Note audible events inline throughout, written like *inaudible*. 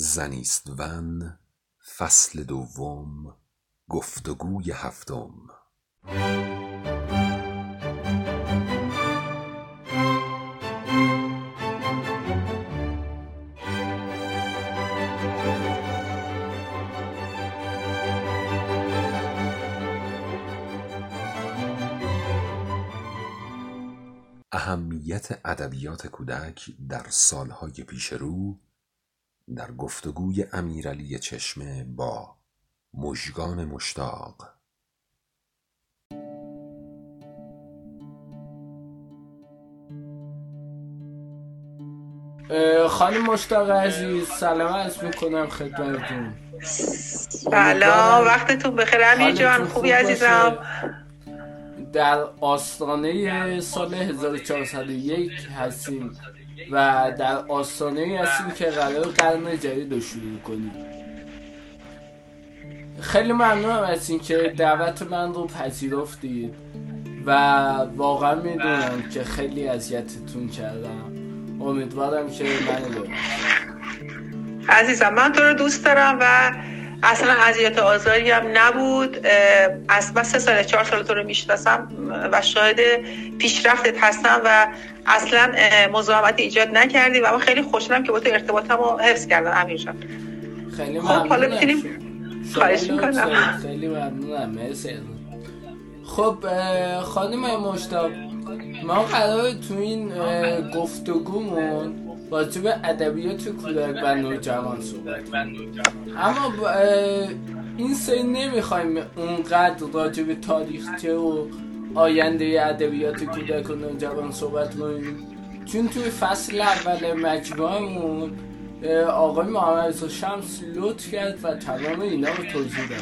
زنیستون فصل دوم گفتگوی هفتم. اهمیت ادبیات کودک در سالهای پیشرو در گفتگوی امیرعلی چشمه با مژگان مشتاق. خانم مشتاق عزیز سلام عرض می‌کنم خدمتتون. سلام وقتتون بخیر. امیر جان خوبی عزیزم؟ در آستانه سال 1401 هستیم. و در آستانه هستیم که قرار قرن جدید رو شروع کنیم. خیلی ممنونم از اینکه دعوت من رو پذیرفتید و واقعا می‌دونم که خیلی اذیتتون کردم. امیدوارم که من عزیزم من تو رو دوست دارم و اصلا اذیت آزاری هم نبود. از بس سه سال چهار سال تو رو می‌شناسم و شاهد پیشرفتت هستم و اصلا مزاحمت ایجاد نکردی و من خیلی خوشحالم که با تو ارتباطم رو حفظ کردم امیر جان. خیلی خب حالا می‌تونیم خواهش می‌کنم. خیلی ممنونم. مرسی. خب خانم مشتاق ما قرار تو این گفتگومون راجع به ادبیات کودک و نوجوان صحبت اما این سری نمی‌خوایم اونقدر راجع به تاریخچه و آینده ادبیات کودک و نوجوان صحبت کنیم. چون توی فصل اول مجموعمون آقای محمد شمس لطف کرد و تمام اینا رو توضیح داد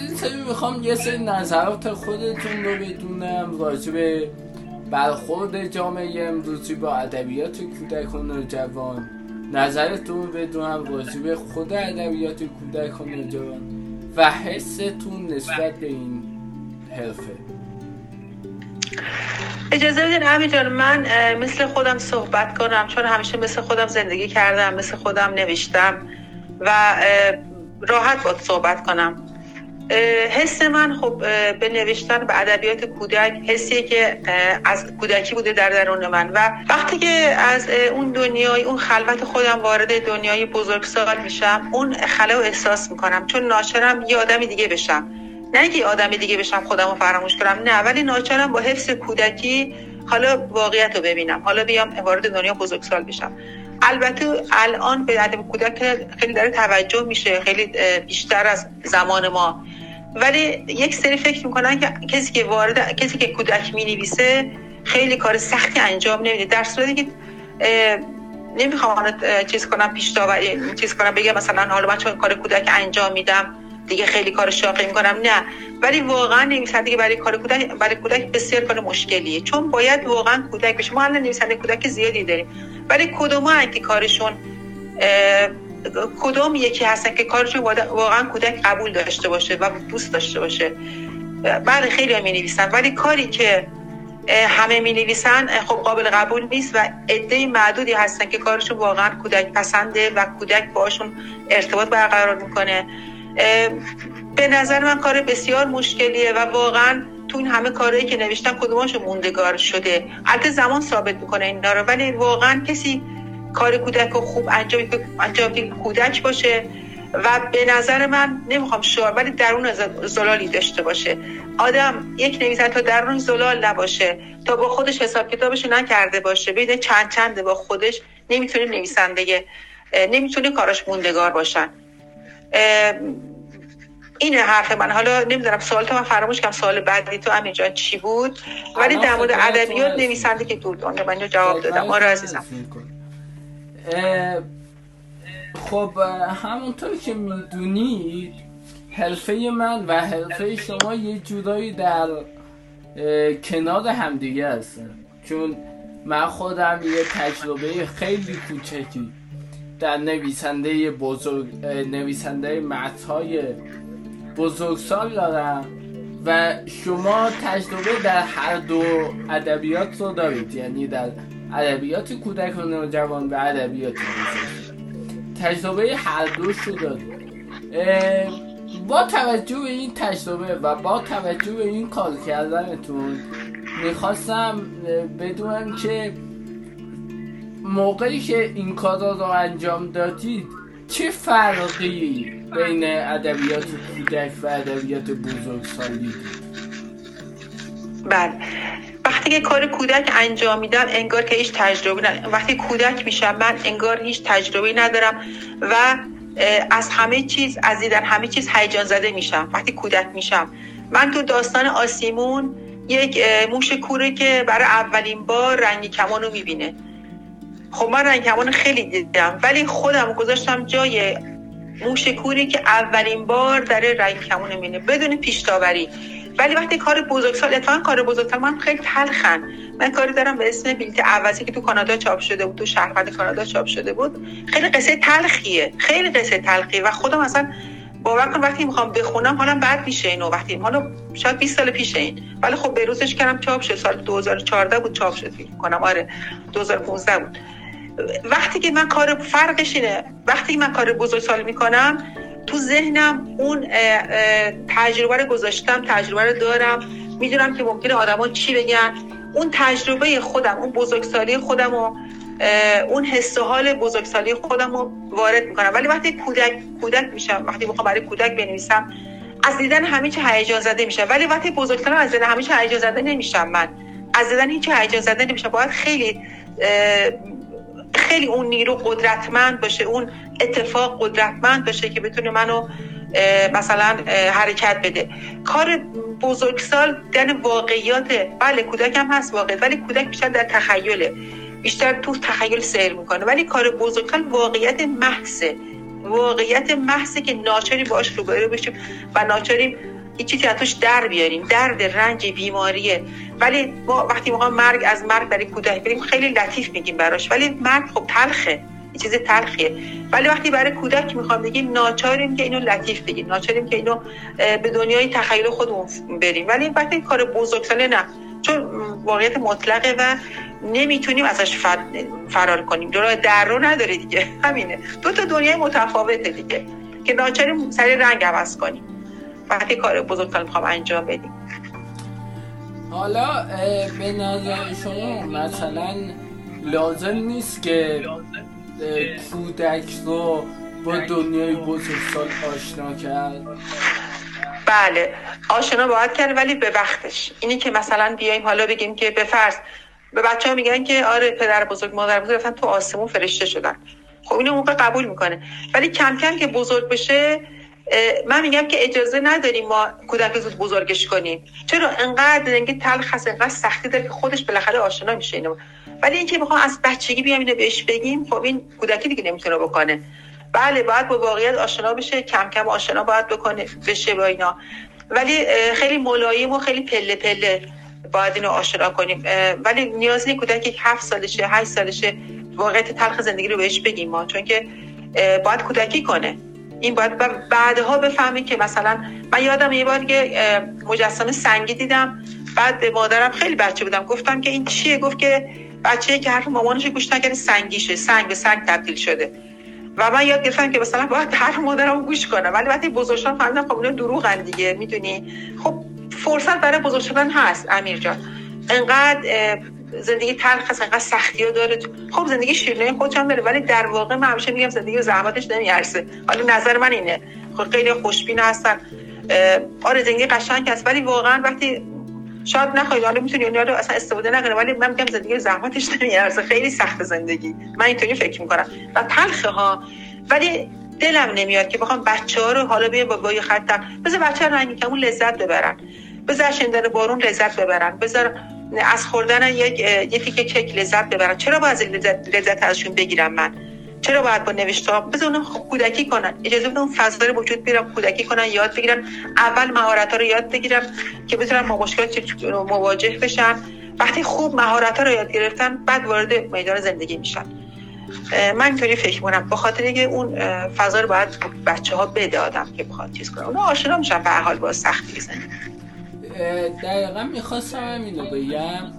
این سری می‌خوام یه سری نظرات خودتون رو بدونم راجع به برخورد جامعه امروزی با ادبیات کودک و نوجوان نظرتون بدونم راجع به خود ادبیات کودک و نوجوان و حستون نسبت به این حرفه. اجازه بدین همین جان من مثل خودم صحبت کنم چون همیشه مثل خودم زندگی کردم مثل خودم نوشتم و راحت باید صحبت کنم. حس من خب به نوشتن به ادبیات کودک حسیه که از کودکی بوده در درون من. و وقتی که از اون دنیای اون خلوت خودم وارد دنیای بزرگسال میشم اون خلا رو احساس می‌کنم. چون ناچرم یه آدمی دیگه بشم. نه اینکه آدمی دیگه بشم خودم رو فراموش کنم نه. ولی ناچرم با حفظ کودکی حالا واقعیت رو ببینم. حالا بیام وارد دنیا بزرگسال بشم. البته الان به ادب کودک خیلی داره توجه میشه. خیلی بیشتر از زمان ما. ولی یک سری فکر می‌کنن که کسی که وارد کسی که کودک می‌نویسه خیلی کار سختی انجام نمیده. در صورتی که نمی‌خوام چیز کنم پیش چیز کنم بگم مثلا حالا من چون کار کودک انجام میدم دیگه خیلی کار شاقی می‌کنم. نه. ولی واقعا نویسنده که برای کار کودک برای کودک بسیار کار مشکلیه. چون باید واقعا کودک بشه. ما الان نویسنده کودک زیادی داریم. ولی کدوم که کارشون کدوم یکی هستن که کارشون واقعا کودک قبول داشته باشه و دوست داشته باشه؟ بله خیلی می نویسن ولی کاری که همه می نویسن خب قابل قبول نیست و عده معدودی هستن که کارشون واقعا کودک پسنده و کودک باشون ارتباط برقرار می‌کنه. به نظر من کار بسیار مشکلیه و واقعا تو این همه کارهایی که نوشتن کدوماشون موندگار شده؟ البته زمان ثابت می‌کنه اینا رو ولی واقعا کسی کار کودک رو خوب انجام انجام کودک باشه. و به نظر من نمی‌خوام شعار ولی درون زلالی داشته باشه. آدم یک نویسنده تا درون زلال نباشه تا با خودش حساب کتابش نکرده باشه. ببینه چند چنده با خودش نمی‌تونه نویسنده نمی‌تونه کاراش موندگار باشن. این حرف من. حالا نمی‌دونم سوال تو من فراموش کردم سوال بعدی تو امین جان چی بود؟ ولی در مورد ادبیات نویسنده که دور من جواب دادم. آره عزیزم. خب همونطور که می‌دونید حرفه من و حرفه شما یه جورایی در کنار همدیگه هستن. چون من خودم یه تجربه خیلی کوچکی در نویسنده بزرگ نویسنده متهای بزرگسال دارم و شما تجربه در هر دو ادبیات رو دارید. یعنی در ادبیات کودک و نوجوان و ادبیات تجربه هر دوش رو داریم با توجه به این تجربه و با توجه به این کار کردنتون می‌خواستم بدونم که موقعی که این کار رو انجام دادید چه فرقی بین ادبیات کودک و ادبیات بزرگسالی؟ دید بله. وقتی که کار کودک انجام میدم انگار که هیچ تجربه ندارم. وقتی کودک میشم من انگار هیچ تجربه ندارم و از همه چیز از دیدن همه چیز هیجان زده میشم. وقتی کودک میشم. من تو داستان آسیمون یک موش کوره که برای اولین بار رنگی کمان رو می‌بینه. خب من رنگ کمان خیلی دیدم ولی خودم گذاشتم جای موش کوری که اولین بار در رنگ کمان می‌بینه. بدون پیش ولی وقتی کار بزرگسال اتفاقا کار بزرگسال من خیلی تلخن. من کاری دارم به اسم بیلت عوضی که تو کانادا چاپ شده بود تو شهروند کانادا چاپ شده بود. خیلی قصه تلخیه. خیلی قصه تلخیه و خودم اصلا باور کن وقتی می‌خوام بخونم حالا بد میشه اینو. وقتی حالا شاید 20 سال پیش این. ولی خب به روزش کردم چاپ شد. سال 2014 بود چاپ شد فکر کنم آره 2015 بود. وقتی که من کار فرقش اینه. وقتی من کار بزرگسال می‌کنم تو ذهنم اون تجربه رو گذاشتم تجربه رو دارم. می‌دونم که ممکنه آدما چی بگن. اون تجربه خودم اون بزرگسالی خودم و اون حس و حال بزرگسالی خودم رو وارد می‌کنم. ولی وقتی کودک کودک میشم وقتی می‌خوام برای کودک بنویسم از دیدن همه چی هیجان زده میشم. ولی وقتی بزرگترم از دیدن همه چی هیجان زده نمیشم من. از دیدن هیچ هیجان زده نمیشم. باید خیلی خیلی اون نیرو قدرتمند باشه اون اتفاق قدرتمند باشه که بتونه منو مثلا حرکت بده. کار بزرگسال دن واقعیات بله کودک هم هست واقعیت ولی کودک بیشتر در تخیله. بیشتر تو تخیل سیر می‌کنه. ولی کار بزرگسال واقعیت محضه. واقعیت محضه که ناچاری باش روبرو بشیم و ناچاریم این چیزی از توش در بیاریم. درد رنج بیماریه. ولی ما وقتی ما مرگ از مرگ برای کودک بریم خیلی لطیف میگیم براش. ولی مرگ خب تلخه. این چیز تلخیه. ولی وقتی برای کودک می‌خوام بگیم ناچاریم که اینو لطیف بگیم. ناچاریم که اینو به دنیای تخیل خودمون بریم. ولی وقتی کار بزرگساله نه. چون واقعیت مطلقه و نمی‌تونیم ازش فرار کنیم. دو در رو نداره دیگه. *laughs* همینه. دو تا دنیای متفاوته دیگه. که ناچاریم سری رنگ عوض کنیم. وقتی کار بزرگتر می‌خوام انجام بدیم حالا به نظر شما مثلا لازم نیست که کودک رو با دنیای بزرگسال آشنا کرد؟ بله آشنا باید کرد ولی به وقتش. اینی که مثلا بیایم حالا بگیم که به فرض به بچه ها میگن که آره پدر بزرگ مادر بزرگ رفتن تو آسمون فرشته شدن. خب اینو موقع قبول می‌کنه. ولی کم کم که بزرگ بشه من میگم که اجازه نداریم ما کودک زود بزرگش کنیم. چرا؟ انقدر دنگه تلخ هست انقدر سختی داره که خودش بالاخره آشنا میشه اینو. ولی اینکه بخوام از بچگی بیام اینو بهش بگیم خب این کودکی دیگه نمی‌تونه بکنه. بله باید با واقعیت آشنا بشه کم کم آشنا باید بکنه بشه با اینا. ولی خیلی ملایم و خیلی پله پله باید اینو آشنا کنیم. ولی نیاز نیست کودکی هفت سالشه هشت سالشه واقعیت تلخ زندگی رو بهش بگیم ما. چون که باید کودکی کنه. این باید بعدها بفهمی که مثلا من یادم یه بار که مجسمه سنگی دیدم بعد مادرم خیلی بچه بودم. گفتم که این چیه؟ گفت که بچه که حرف مامانش گوش نکرده سنگیشه. سنگ به سنگ تبدیل شده. و من یاد گرفتم که مثلا باید حرف مادرم گوش کنم. ولی وقتی بزرگ شدم فهمیدم خب اینا دروغن دیگه می‌دونی؟ خب فرصت برای بزرگ شدن هست امیر جان. انقدر زندگی تلخ هست انقدر سختی ها داره. خب زندگی شیرینه خودش هم داره ولی در واقع من همیشه میگم زندگی زحمتش نمیارسه حالا نظر من اینه. خب خیلی خوشبین هستن. آره زندگی قشنگ هست ولی واقعا وقتی شاید نخواهید حالا می‌تونی اونها رو اصلا استفاده نکنه ولی من میگم زندگی زحمتش نمیارسه خیلی سخت زندگی. من اینطوری فکر می‌کنم. و تلخه ها. ولی دلم نمیاد که بخوام بچه ها رو حالا بیه با بای خطم بذار بچه ها رنگی کمون لذت ببرن. بذار شندن بارون لذت ببرن. بذار از خوردن یک یه تیکه کیک لذت ببرن چرا باید لذت, لذت ازشون بگیرم من؟ چرا باید با نوشته اونم کودکی کنن. اجازه بده اون فضا رو وجود بیارم کودکی کنن یاد بگیرن. اول مهارت ها رو یاد بگیرم که بتونن با مشکلات مواجه بشن. وقتی خوب مهارت ها رو یاد گرفتن بعد وارد میدان زندگی میشن. من اینطوری فکر می‌کنم. به خاطر اینکه اون فضا رو باید بچه ها بده آدم که بخواد چیز کنه اونا آشنا میشن به حال با سختی زندگی. دقیقا می‌خواستم همینو بگم.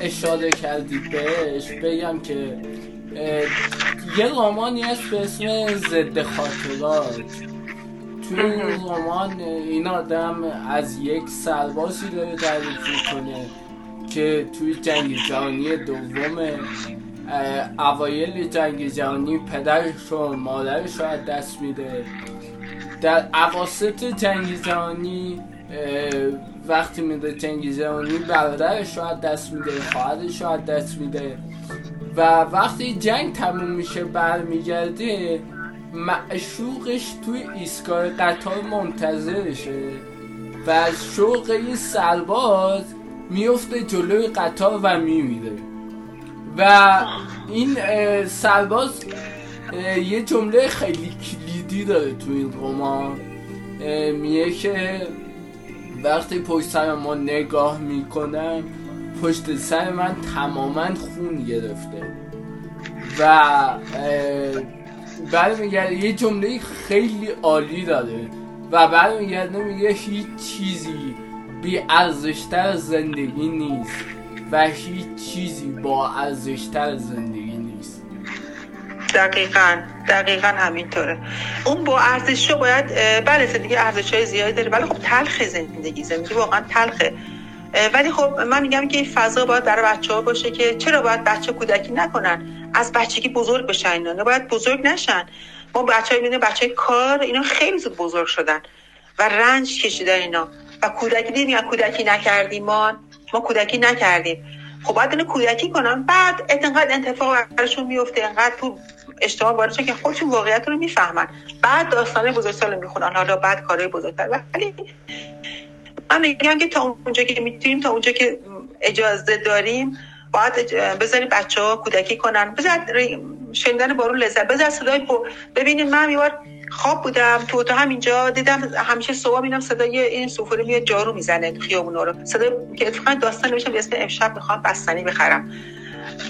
اشاره کردی بهش بگم که یه رمانی هست به اسم ضد خاطرات. توی این رمان این آدم از یک سربازی داره تعریف کنه که توی جنگ جهانی دوم اوایل جنگ جهانی پدرش و مادرش رو از دست میده. در عواسط جنگ جهانی وقتی میده جنگ جهانی برادرش از دست میده خواهرش رو از دست میده. و وقتی جنگ تموم میشه برمیگرده معشوقش توی ایستگاه قطار منتظرشه. و از شوق این سرباز میفته جلوی قطار و میمیره. و این سرباز یه جمله خیلی کلیدی داره تو این رمان. میگه که وقتی پشت سر ما نگاه می‌کنم پشت سر من تماما خون گرفته. و برمیگرده یه جمله خیلی عالی داره. و برمیگرده میگه هیچ چیزی بی ارزشتر زندگی نیست. و هیچ چیزی با ارزشتر زندگی دقیقا دقیقا همینطوره. اون با ارزش رو باید بله زندگی ارزش های زیادی داره. ولی خب تلخ زندگی زندگی واقعا تلخه. ولی خب من میگم که این فضا باید برای بچه ها باشه که چرا باید بچه کودکی نکنن؟ از بچگی بزرگ بشن اینا. باید بزرگ نشن. ما بچه های بچه کار اینا خیلی زود بزرگ شدن و رنج کشیدن اینا. و کودکی دیدیم کودکی نکردیم ما ما کودکی نکردیم. خب باید اینو کودکی کنم بعد انقدر انتفاق براشون میفته انقدر تو اجتماع وارد که خودشون واقعیت رو می‌فهمن. بعد داستان بزرگسال می‌خونن. حالا بعد کارهای بزرگتر ولی من میگم که تا اونجا که می‌تونیم تا اونجا که اجازه داریم باید بذاریم بچه ها کودکی کنن. بذار شنیدن بارون لذت. بذار صدای ببینید من میوار خواب بودم. تو تو همینجا دیدم همیشه صبح میدم صدای این سوفوری میاد جارو می‌زنه تو خیابون رو. صدای که اتفاقا داستان نمیشم به اسم امشب می‌خوام بستنی بخرم.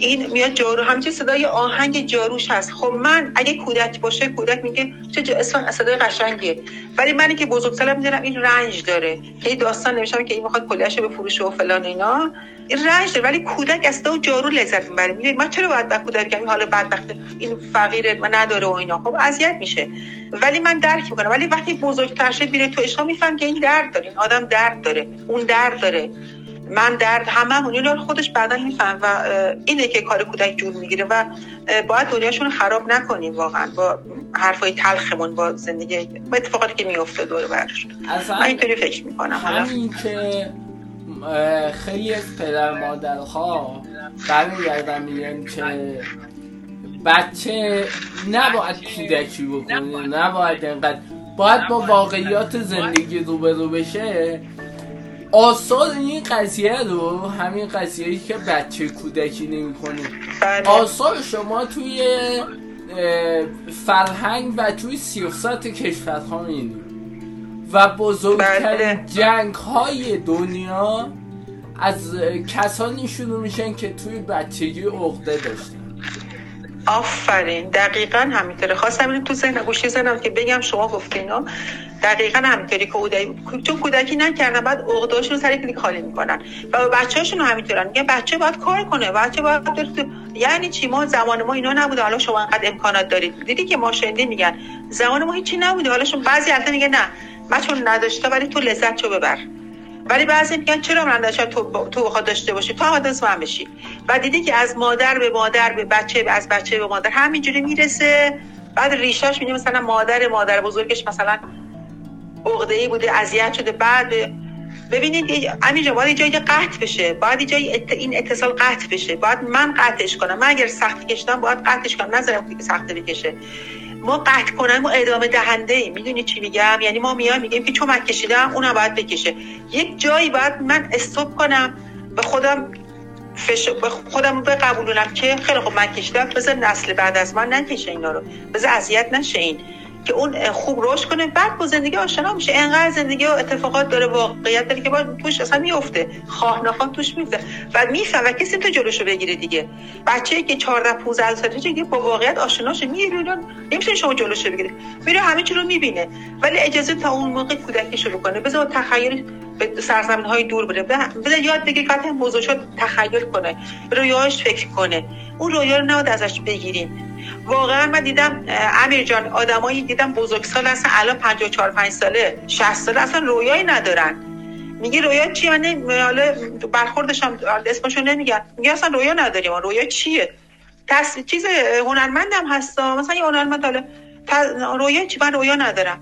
این میاد جارو. همچین صدای آهنگ جاروش هست. خب من اگه کودک باشه کودک میگه چه اسم صدای قشنگیه. ولی منی که بزرگسالم می‌دونم این رنج داره. که داستان نمیشم که این می‌خواد کلیهشو به فروش و فلان اینا. این رنج داره. ولی کودک از تو جارو لذت می‌بره. میگه من چرا باید با کودک بگم حالا بدبخت این فقیره و نداره و اینا. خب اذیت میشه. ولی من درک می‌کنم. ولی وقتی بزرگتر شد میره تو عشق. میفهم که این درد داره. این آدم درد داره. اون درد داره. من درد همه اینا رو خودش بعدا میفهم و اینه که کار کودک جور می‌گیره و باید دنیاشون خراب نکنیم واقعا با حرفای تلخمون با زندگی با اتفاقاتی که میفته دور برشون من اینطوری فکر می‌کنم. همین که خیلی از پدر مادرها برمیگردن میگن که بچه نباید کودکی بکنه نباید اینقدر باید با واقعیات زندگی روبرو بشه. آثار این قضیه رو همین قضیه که بچه کودکی نمی‌کنه بله. آثار شما توی فرهنگ و توی سیاست کشورها می‌بینید و بزرگترین بله. جنگ های دنیا از کسانی شروع میشن که توی بچگی عقده داشتن آفرین. دقیقا همینطوره. خواستم اینو تو ذهن گوشی زنم که بگم شما گفتینا دقیقا همینطوری که چون کودکی نکردن بعد عقدهاشون رو سری کلیک خالی می‌کنن. و بچه هاشون رو همینطورن. میگن بچه باید کار کنه. بچه باید یعنی چی؟ ما زمان ما اینا نبوده. حالا شما انقدر امکانات دارید. دیدی که ما شنیدی میگن زمان ما هیچی نبوده. حالا شما بعضی البته میگه نه. من چون نداشته ولی تو لذت چو ببر. ولی بعضی میگن چرا من داشتم تو تو داشته باشی؟ تو هم من بشی. و دیدی که از مادر به مادر به بچه از بچه به مادر همینجوری می‌رسه. بعد ریشاش میگه مثلا مادر مادر بزرگش مثلا عقده ای بوده اذیت شده. بعد ببینید همینجا باید جایی قطع بشه. باید جایی این اتصال قطع بشه. باید من قطعش کنم. من اگر سختی کشیدم باید قطعش کنم. نذارم که سختی بکشه. ما قطع کنن ما ادامه دهنده ایم. می‌دونی چی میگم؟ یعنی ما میایم میگیم که چون من کشیدم اونم باید بکشه. یک جایی باید من استوب کنم. به خودم فش... به خودم بقبولونم که خیلی خوب من کشیدم. بذار نسل بعد از من نکشه اینا رو. بذار اذیت نشه این. که اون خوب رشد کنه بعد با زندگی آشنا میشه. انقدر زندگی و اتفاقات داره واقعیت داره که باید توش اصلا میفته خواه نخواه توش میفته و کسی تو جلوشو بگیره دیگه. بچه‌ای که 14 15 سالشه با واقعیت آشنا شه میره نمیشه شما جلوشو بگیره. میره همه چی رو می‌بینه. ولی اجازه تا اون موقع کودکی شروع کنه. بذار تخیل به سرزمین های دور بره. بذار یاد بگیره که موضوع شد تخیل کنه. رویاش فکر کنه. اون رویا رو نباید ازش بگیریم. واقعا من دیدم امیر جان آدمایی دیدم بزرگسال هستن الان 54 5 ساله 60 ساله اصلا رویایی ندارن. میگه رویا چی؟ من حالا برخوردش هم اسمشو نمیگن میگه اصلا رویا نداریم. رویا چیه؟ تص... چیز هنرمندم هستا مثلا یه هنرمند حالا رویا چی؟ من رویا ندارم.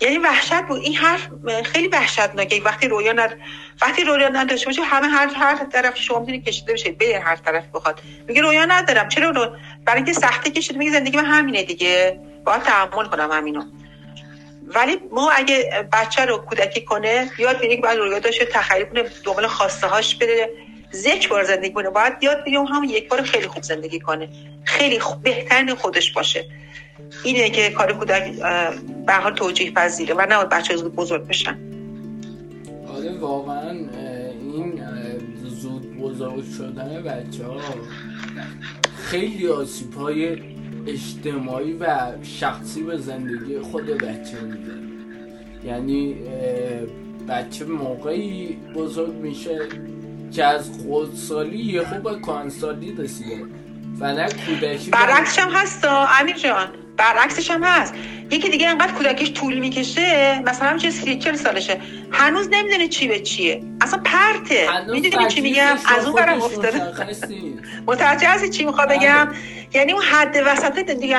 یعنی وحشت بود. این حرف خیلی وحشتناکه وقتی رویا ند... وقتی رویا نداشته باشه همه هر هر طرف شما می‌تونید کشیده بشید. به هر طرف بخواد. میگه رویا ندارم. چرا رو برای اینکه سختی کشید میگه زندگی من همینه دیگه. باید تحمل کنم همینو. ولی ما اگه بچه رو کودکی کنه یاد بگیره بعد رویا داشته تخیل کنه دنبال خواسته هاش بره. یک بار زندگی کنه. باید یاد بگیره هم یک بار خیلی خوب زندگی کنه. خیلی خوب بهترین خودش باشه. اینه که کار کودک به حال توجیه پذیره و نه بچه بزرگ بشن. آره واقعا این زود بزرگ شدن بچه ها خیلی آسیب های اجتماعی و شخصی به زندگی خود بچه میده. یعنی بچه موقعی بزرگ میشه که از خودسالی یه خوب کانسالی رسیده و نه کودکی برعکسش هم هست امیر جان. برعکسش هم هست. یکی دیگه انقدر کودکش طول می‌کشه مثلا چه سی چل سالشه. هنوز نمی‌دونه چی به چیه. اصلا پرته. می‌دونی چی میگم؟ از اون برم افتاده. *laughs* متوجه هستی چی میخوا بگم؟ یعنی اون حد وسط دیگه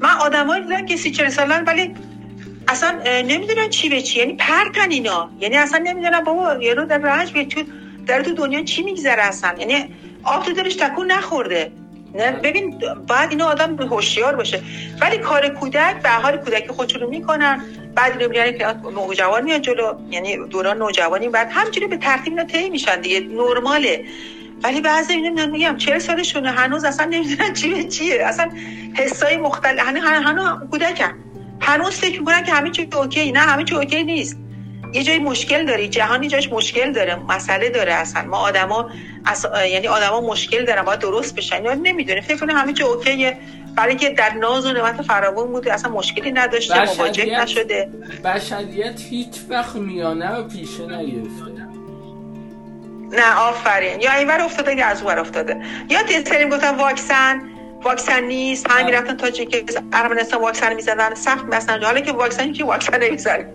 من آدمایی دیدم که سی چل سالن ولی اصلا نمی‌دونن چی به چی. یعنی پرتن اینا. یعنی اصلا نمی‌دونن بابا رو در رنج تو در تو دنیا چی میگذره اصلا؟ یعنی آب تو دلش تکون نخورده. نه ببین باید اینو آدم هوشیار باشه. ولی کار کودک به حال کودک خودشون رو می‌کنن. بعد اینو میارن که نوجوان میاد جلو یعنی دوران نوجوانی بعد همینجوری به ترتیب اینا طی میشن دیگه نرماله. ولی بعضی اینا میگم 40 سالشونه هنوز اصلا نمی‌دونن چی به چیه. اصلا حسای مختلف هنوز هنوز کودکن. هنوز فکر می‌کنن که همه چی اوکی نه همه چی اوکی نیست. یه جای مشکل داری جهانی جاش مشکل داره مسئله داره اصلا. ما آدما اص... یعنی آدما مشکل دارن باید درست بشن. یا نمی‌دونه. فکر کنه همه چی اوکیه. برای اینکه در ناز و نعمت فراوون بوده اصلا مشکلی نداشته مواجه نشده. بشریت هیچ وقت میانه و پیشه نگرفته. نه آفرین. یا اینور افتاده یا از اون افتاده. یا سریم گفتن واکسن. واکسن نیست. همین می‌رفتن تا که ارمنستان واکسن می‌زدن. سخت مثلا. حالا که واکسن که واکسن نمی‌زنن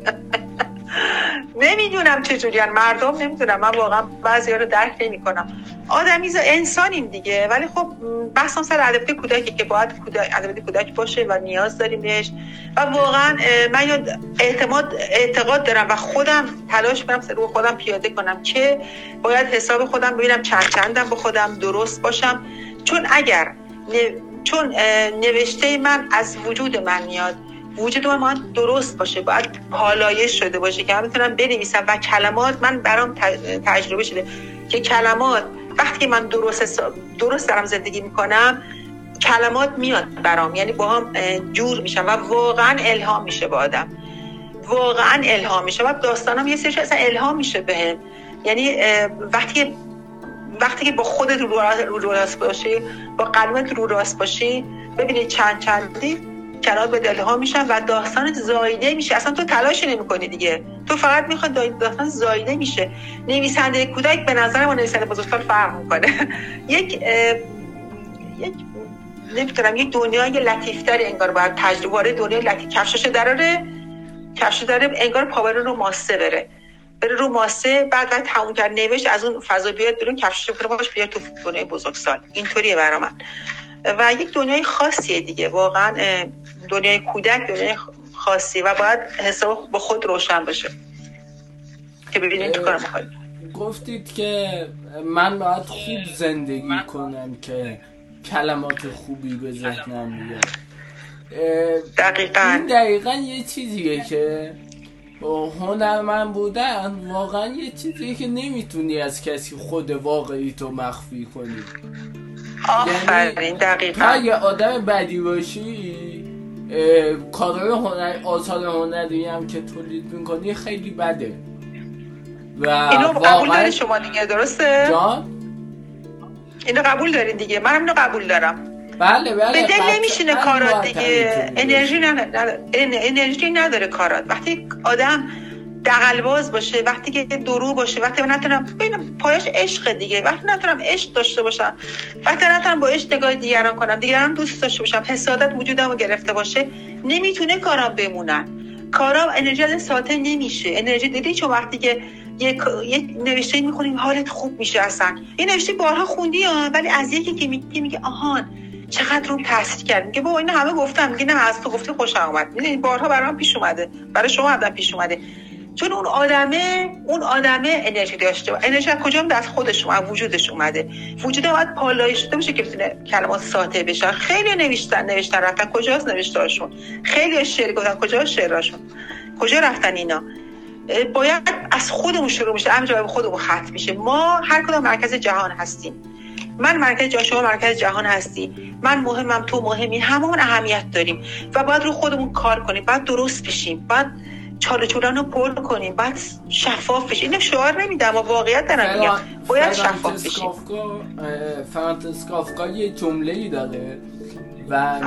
نمی‌دونم چجوری مردم نمی‌دونم من واقعا بعضی رو درک نمی کنم آدمی انسانیم دیگه ولی خب بحثم سر ادبیات کودکی که باید ادبیات کودک باشه و نیاز داریم بهش و واقعا من اعتماد اعتقاد دارم و خودم تلاش کنم رو خودم پیاده کنم که باید حساب خودم ببینم چند چندم به خودم درست باشم. چون اگر چون نوشته من از وجود من میاد وجود من باید درست باشه باید پالایش شده باشه که من بتونم بنویسم و کلمات من برام تجربه شده که کلمات وقتی من درست درست دارم زندگی می‌کنم کلمات میاد برام یعنی با هم جور میشم و واقعا الهام میشه با آدم. واقعا الهام میشه و داستانم یه سری اصلا الهام میشه بهم. یعنی وقتی وقتی که با خودت رو راست باشی با قلبت رو راست باشی ببینید چند چندی کلمات به دلها میشن و داستان زایده میشه. اصلا تو تلاش نمی‌کنی دیگه. تو فقط می‌خواد داستان زایده میشه. نویسنده کودک به نظر ما نویسنده بزرگسال فرق می‌کنه. *laughs* یک یک نمی‌تونم یک دنیای لطیفتر انگار باید تجربه دنیای لطیف کفشش دراره. کفش داره انگار پاور رو ماسه بره. بره رو ماسه بعد بعد تموم کرد نوشت از اون فضا بیاد بیرون کفشش رو باش بیاد تو دنیای بزرگسال. اینطوریه برا من. و یک دنیای خاصیه دیگه. واقعا دنیای کودک دنیای خاصی و باید حساب با خود روشن باشه. که ببینید تو کار گفتید که من باید خوب زندگی کنم که کلمات خوبی به ذهنم میاد دقیقا. این دقیقا یه چیزیه که هنرمند بودن واقعا یه چیزیه که نمی‌تونی از کسی خود واقعی تو مخفی کنی. آفرین یعنی دقیقا اگه آدم بدی باشی کارهای هنر آثار هنری هم که تولید می‌کنی خیلی بده. و اینو قبول داری شما دیگه درسته؟ جان؟ اینو قبول دارین دیگه من اینو قبول دارم. بله بله به دل نمیشینه کارات دیگه. انرژی نداره انرژی نداره کارات. وقتی آدم دقلباز باشه وقتی که درو باشه وقتی من نتونم ببینم پایش عشق دیگه وقتی نتونم عشق داشته باشم وقتی نتونم با عشق نگاه دیگران کنم دیگران دوست داشته باشم حسادت وجودم رو گرفته باشه نمی‌تونه کارم بمونن. کارام انرژی از ساته نمیشه. انرژی دیدی چون وقتی که یک نوشته می‌خونیم حالت خوب میشه اصلا. این نوشته بارها خوندی ها ولی از یکی که میگه میگه آهان چقدر رو تاثیر کرد. میگه با این همه گفتم. میگه نه از تو گفتی خوشم اومد. می‌دونی بارها برام پیش اومده. برای شما هم پیش اومده. چون اون آدمه اون آدمه انرژی داشته انرژی از کجا از خودش از وجودش اومده. وجود باید پالایی شده باشه که بتونه کلمات ساطع بشن خیلی نوشتن نوشتن رفتن. کجاست نوشتهاشون خیلی شعر گفتن. کجا شعراشون کجا رفتن اینا؟ باید از خودمون شروع میشه. همینجا به خودمون ختم میشه. ما هر کدام مرکز جهان هستیم. من مرکز جهان شما مرکز جهان هستی. من مهمم تو مهمی. همون اهمیت داریم. و باید رو خودمون کار کنیم. باید درست بشیم. باید چاله چولان رو پر کنیم. باید شفاف بشیم اینو شعار نمیدم و واقعیت دارم میگم. باید شفاف بشیم فرانتس کافکا یه جمله ای داره و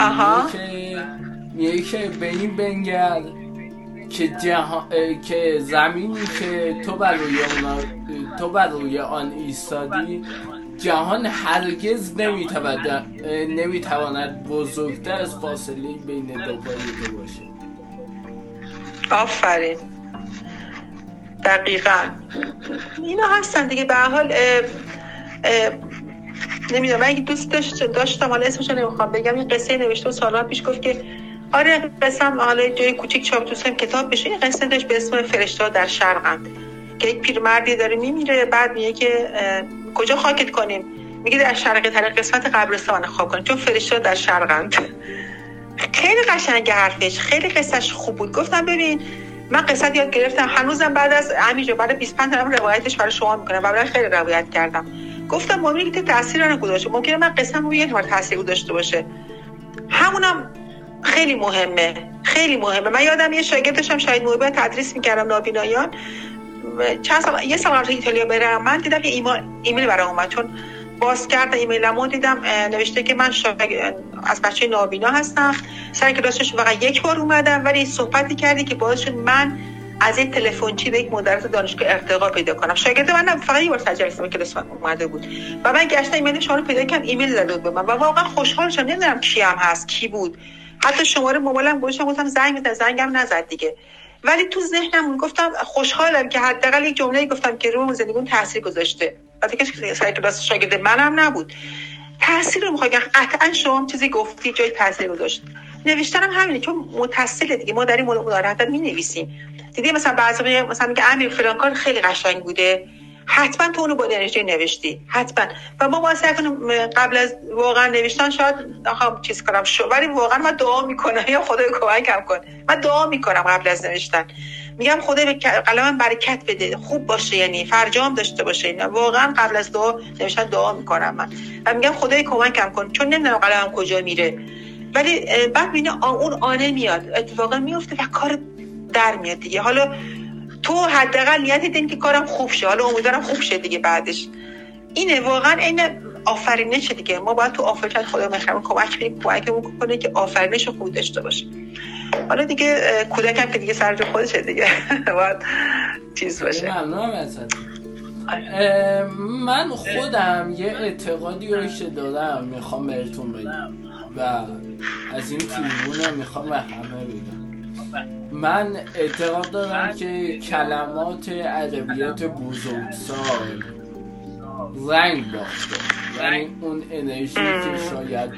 میگه که به این بنگر که, جهان... که زمینی که تو بر روی تو بر روی آن ایستادی جهان هرگز نمی‌تواند نمی‌تواند بزرگتر از فاصله بین دو تو باشه. آفرین. دقیقا. اینا هستن دیگه. به حال نمی‌دونم. من دوست داشت داشتم حالا اسمش نمی‌خوام بگم. این قصه نوشته و سالها پیش گفت که آره قسم حالا جای کوچیک چاپ دوستم کتاب بشه. این قصه داشت به اسم فرشته در شرقند که یک پیرمردی داره میمیره بعد میگه که کجا خاکت کنیم؟ میگه در شرق طریق قسمت قبرستان خواب کنیم. چون فرشته در شرقند. خیلی قشنگ حرفش خیلی قصهش خوب بود. گفتم ببین من قصه یاد گرفتم. هنوزم بعد از جو بعد 25 دارم روایتش برای شما می‌کنم. و خیلی روایت کردم. گفتم ممکنه که تاثیر نگذاشته ممکنه من قصه رو یه بار تاثیر داشته باشه. همونم خیلی مهمه. خیلی مهمه. من یادم یه شاگردشم شاید موبه تدریس می‌کردم نابینایان. چند سال یه سال قبل ایتالیا برم. من دیدم یه ایمیل برام اومد. چون باز کردم ایمیلمو دیدم نوشته که من از بچه نابینا هستم. سر کلاسش فقط یک بار اومدم ولی صحبتی کردی که باعث شد من از این تلفنچی به یک مدرس دانشگاه ارتقا پیدا کنم. شاگرد من فقط یه بار تجربه کلاس اومده بود. و من گشتم ایمیل شما رو پیدا کردم ایمیل زده به من. و واقعا خوشحال شدم نمی‌دونم کی هست کی بود. حتی شماره موبایلم گوشم گفتم زنگ می‌زنم زنگم نزد دیگه. ولی تو ذهنم گفتم خوشحالم که حداقل یک جمله گفتم که روی زندگیم تاثیر گذاشته. وقتی که سر کلاس شاگرد منم نبود. تاثیر رو می‌خوام قطعا شما چیزی گفتی جای تاثیر گذاشت. نوشتنم همینه چون متصله دیگه. ما در این مدارت می نویسیم دیدی مثلا بعضی مثلا میگه امیر فلان کار خیلی قشنگ بوده. حتما تو اونو با انرژی نوشتی. حتما. و ما سعی کنیم قبل از واقعا نوشتن شاید نخوام چیز کنم. شو ولی واقعا من دعا می‌کنم. یا خدای کمکم کن. من دعا می‌کنم قبل از نوشتن. میگم خدا به قلمم برکت بده. خوب باشه یعنی فرجام داشته باشه. اینا واقعا قبل از دعا نوشتن دعا می‌کنم من. و میگم خدای کمکم کن. چون نمی‌دونم قلمم کجا میره. ولی بعد ببینه اون آنه میاد. اتفاقا میفته و کار در میاد دیگه. حالا تو حداقل نیت این که کارم خوب شه. حالا امیدوارم خوب شه دیگه بعدش. اینه واقعا این آفرینش دیگه. ما باید تو آفرینش خدا مهربان کمک کنیم. کمک کنه که آفرینش خوب داشته باشه حالا دیگه کودکم که دیگه سر جو خودشه دیگه. *laughs* باید چیز باشه. من خودم یه اعتقادی رو که دارم می‌خوام بهتون بگم. و از این تیمونه می‌خوام به همه بگم. من اعتقاد دارم که کلمات ادبیات بزرگسال رنگ باخته. یعنی اون انرژی که شاید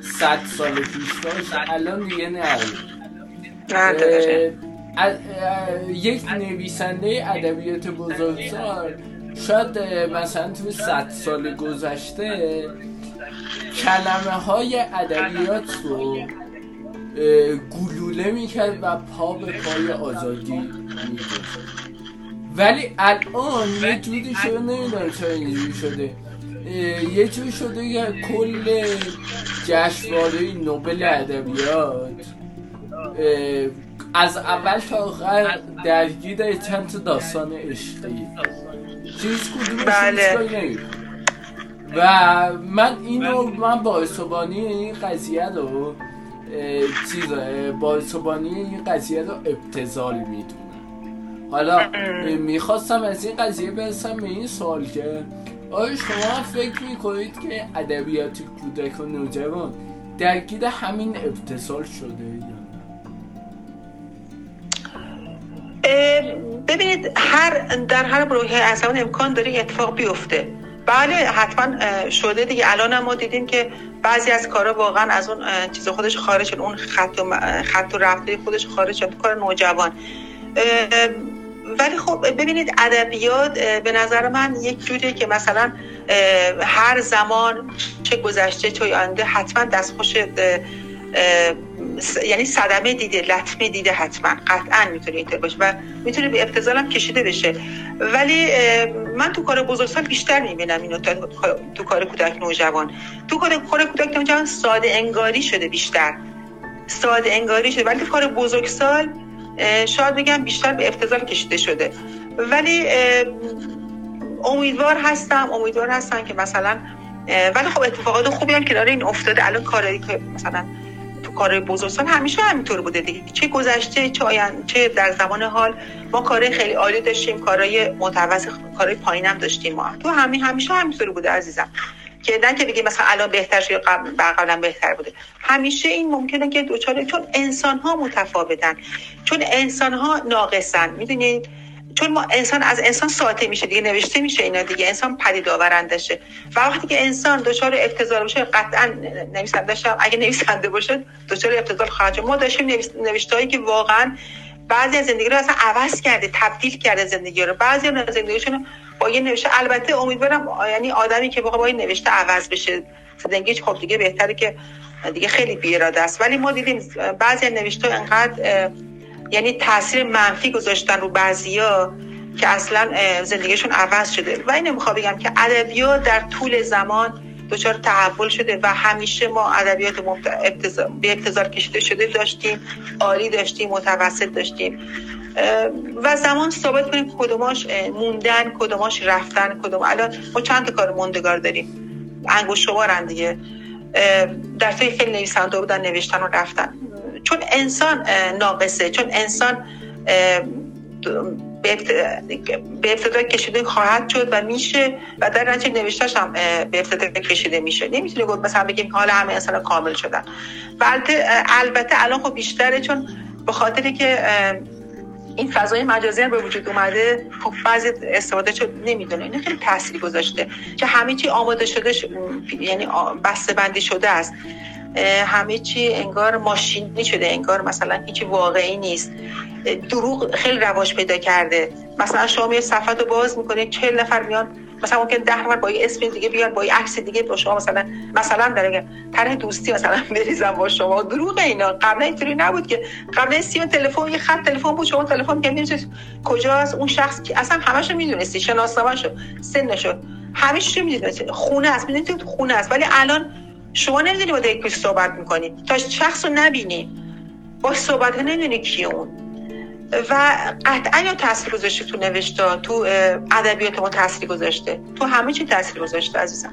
صد سال پیش داشت الان دیگه نداره یک نویسنده ادبیات بزرگسال. شاید مثلا تو صد سال گذشته کلمه های ادبیات رو گلوله می‌کرد و پا به پای آزادی می‌کرد ولی الان یه جوری شده نمی‌دونم چرا اینجوری شده. یه جوری شده که کل جشنواره نوبل ادبیات از اول تا آخر درگیر چند تا داستان عشقی؟ چیز کدومش بله. و من اینو من با این قضیه رو چیز با این قضیه رو ابتزال می‌دونم. حالا می‌خواستم از این قضیه برسم به این سوال که آیا شما فکر می‌کنید که ادبیات کودک و نوجوان درگیر همین ابتزال شده؟ ببینید هر در هر بروحی از امکان داره اتفاق بیفته. بله حتما شده دیگه. الان ما دیدیم که بعضی از کارا واقعا از اون چیز خودش خارج اون خط و خط و رفته خودش خارج شد. کار نوجوان. ولی خب ببینید ادبیات به نظر من یک جوریه که مثلا هر زمان چه گذشته چه آینده حتما دستخوش یعنی صدمه دیده لطمه دیده حتما. قطعا می‌تونه اینطور باشه و می‌تونه به ابتزال هم کشیده بشه. ولی من تو کار بزرگسال بیشتر می‌بینم اینو تو کار کودک نوجوان. تو کار کودک نوجوان ساده انگاری شده بیشتر. ساده انگاری شده. ولی تو کار بزرگسال شاید بگم بیشتر به ابتزال کشیده شده. ولی امیدوار هستم امیدوار هستم که مثلا ولی خب اتفاقات خوبی هم کنار این افتاده. الان کاری که مثلا کار بزرگسال همیشه همینطور بوده دیگه. چه گذشته چه آین چه در زمان حال ما کار خیلی عالی داشتیم کارهای متوسط کارهای پایینم داشتیم ما. تو همین همیشه همینطور بوده عزیزم. که نه که بگیم مثلا الان بهتر شده قبلا بهتر بوده. همیشه این ممکنه که دوچاره چون انسان ها متفاوتن چون انسان ها ناقصن. می‌دونید؟ چون ما انسان از انسان ساعته میشه دیگه نوشته میشه اینا دیگه. انسان پدید آورندشه. و وقتی که انسان دچار افتضاح بشه قطعا نویسنده اگه نویسنده باشه دچار افتضاح خواهد ما داشتیم نوشتهایی که واقعا بعضی از زندگی رو اصلا عوض کرده تبدیل کرده زندگی رو. بعضی از زندگیشون با یه نوشته البته امیدوارم یعنی آدمی که با این نوشته عوض بشه زندگی خب دیگه بهتره که دیگه خیلی بیراده است. ولی ما دیدیم بعضی نوشته انقدر یعنی تاثیر منفی گذاشتن رو بعضیا که اصلا زندگیشون عوض شده. و اینو می‌خوام بگم که ادبیات در طول زمان دچار تحول شده و همیشه ما ادبیات به ابتزار کشیده شده داشتیم عالی داشتیم متوسط داشتیم. و زمان ثابت کنیم کدوماش موندن کدوماش رفتن کدوم الان ما چند کار موندگار داریم؟ انگوش دیگه. در خیلی نویسنده بودن نوشتن و رفتن. چون انسان ناقصه چون انسان به ابتدا کشیده خواهد شد و میشه و در نتیجه نوشتهش هم به ابتدا کشیده میشه. نمی‌تونه گفت مثلا بگیم حالا همه انسان کامل شدن. و البته الان خب بیشتره چون به خاطری که این فضای مجازی به وجود اومده خب بعضی استفاده شد نمی‌دونه. این خیلی تاثیری گذاشته که همه چی آماده شده یعنی بسته بندی شده است. همه چی انگار ماشینی شده انگار مثلا هیچی واقعی نیست. دروغ خیلی رواج پیدا کرده. مثلا شما یه صفحه رو باز می‌کنید چهل نفر میان مثلا ممکن ده نفر با یه اسم دیگه بیان با یه عکس دیگه با شما مثلا مثلا در طرح دوستی مثلا *laughs* بریزم با شما. دروغ اینا. قبلا اینطوری نبود که. قبلا سیم تلفن یه خط تلفن بود شما تلفن کردین کجاست؟ اون شخص که اصلا همشو می‌دونستی شناسنامه‌شو سنشو. همه می‌دونستی خونه است. می‌دونید خونه است. ولی الان شما نمی‌دونی با یک صحبت می‌کنی. تا شخص رو نبینی. با صحبت نمی‌دونی کی اون. و قطعا یا تاثیر گذاشته تو نوشتا تو ادبیات ما تاثیر گذاشته. تو همه چی تاثیر گذاشته عزیزم.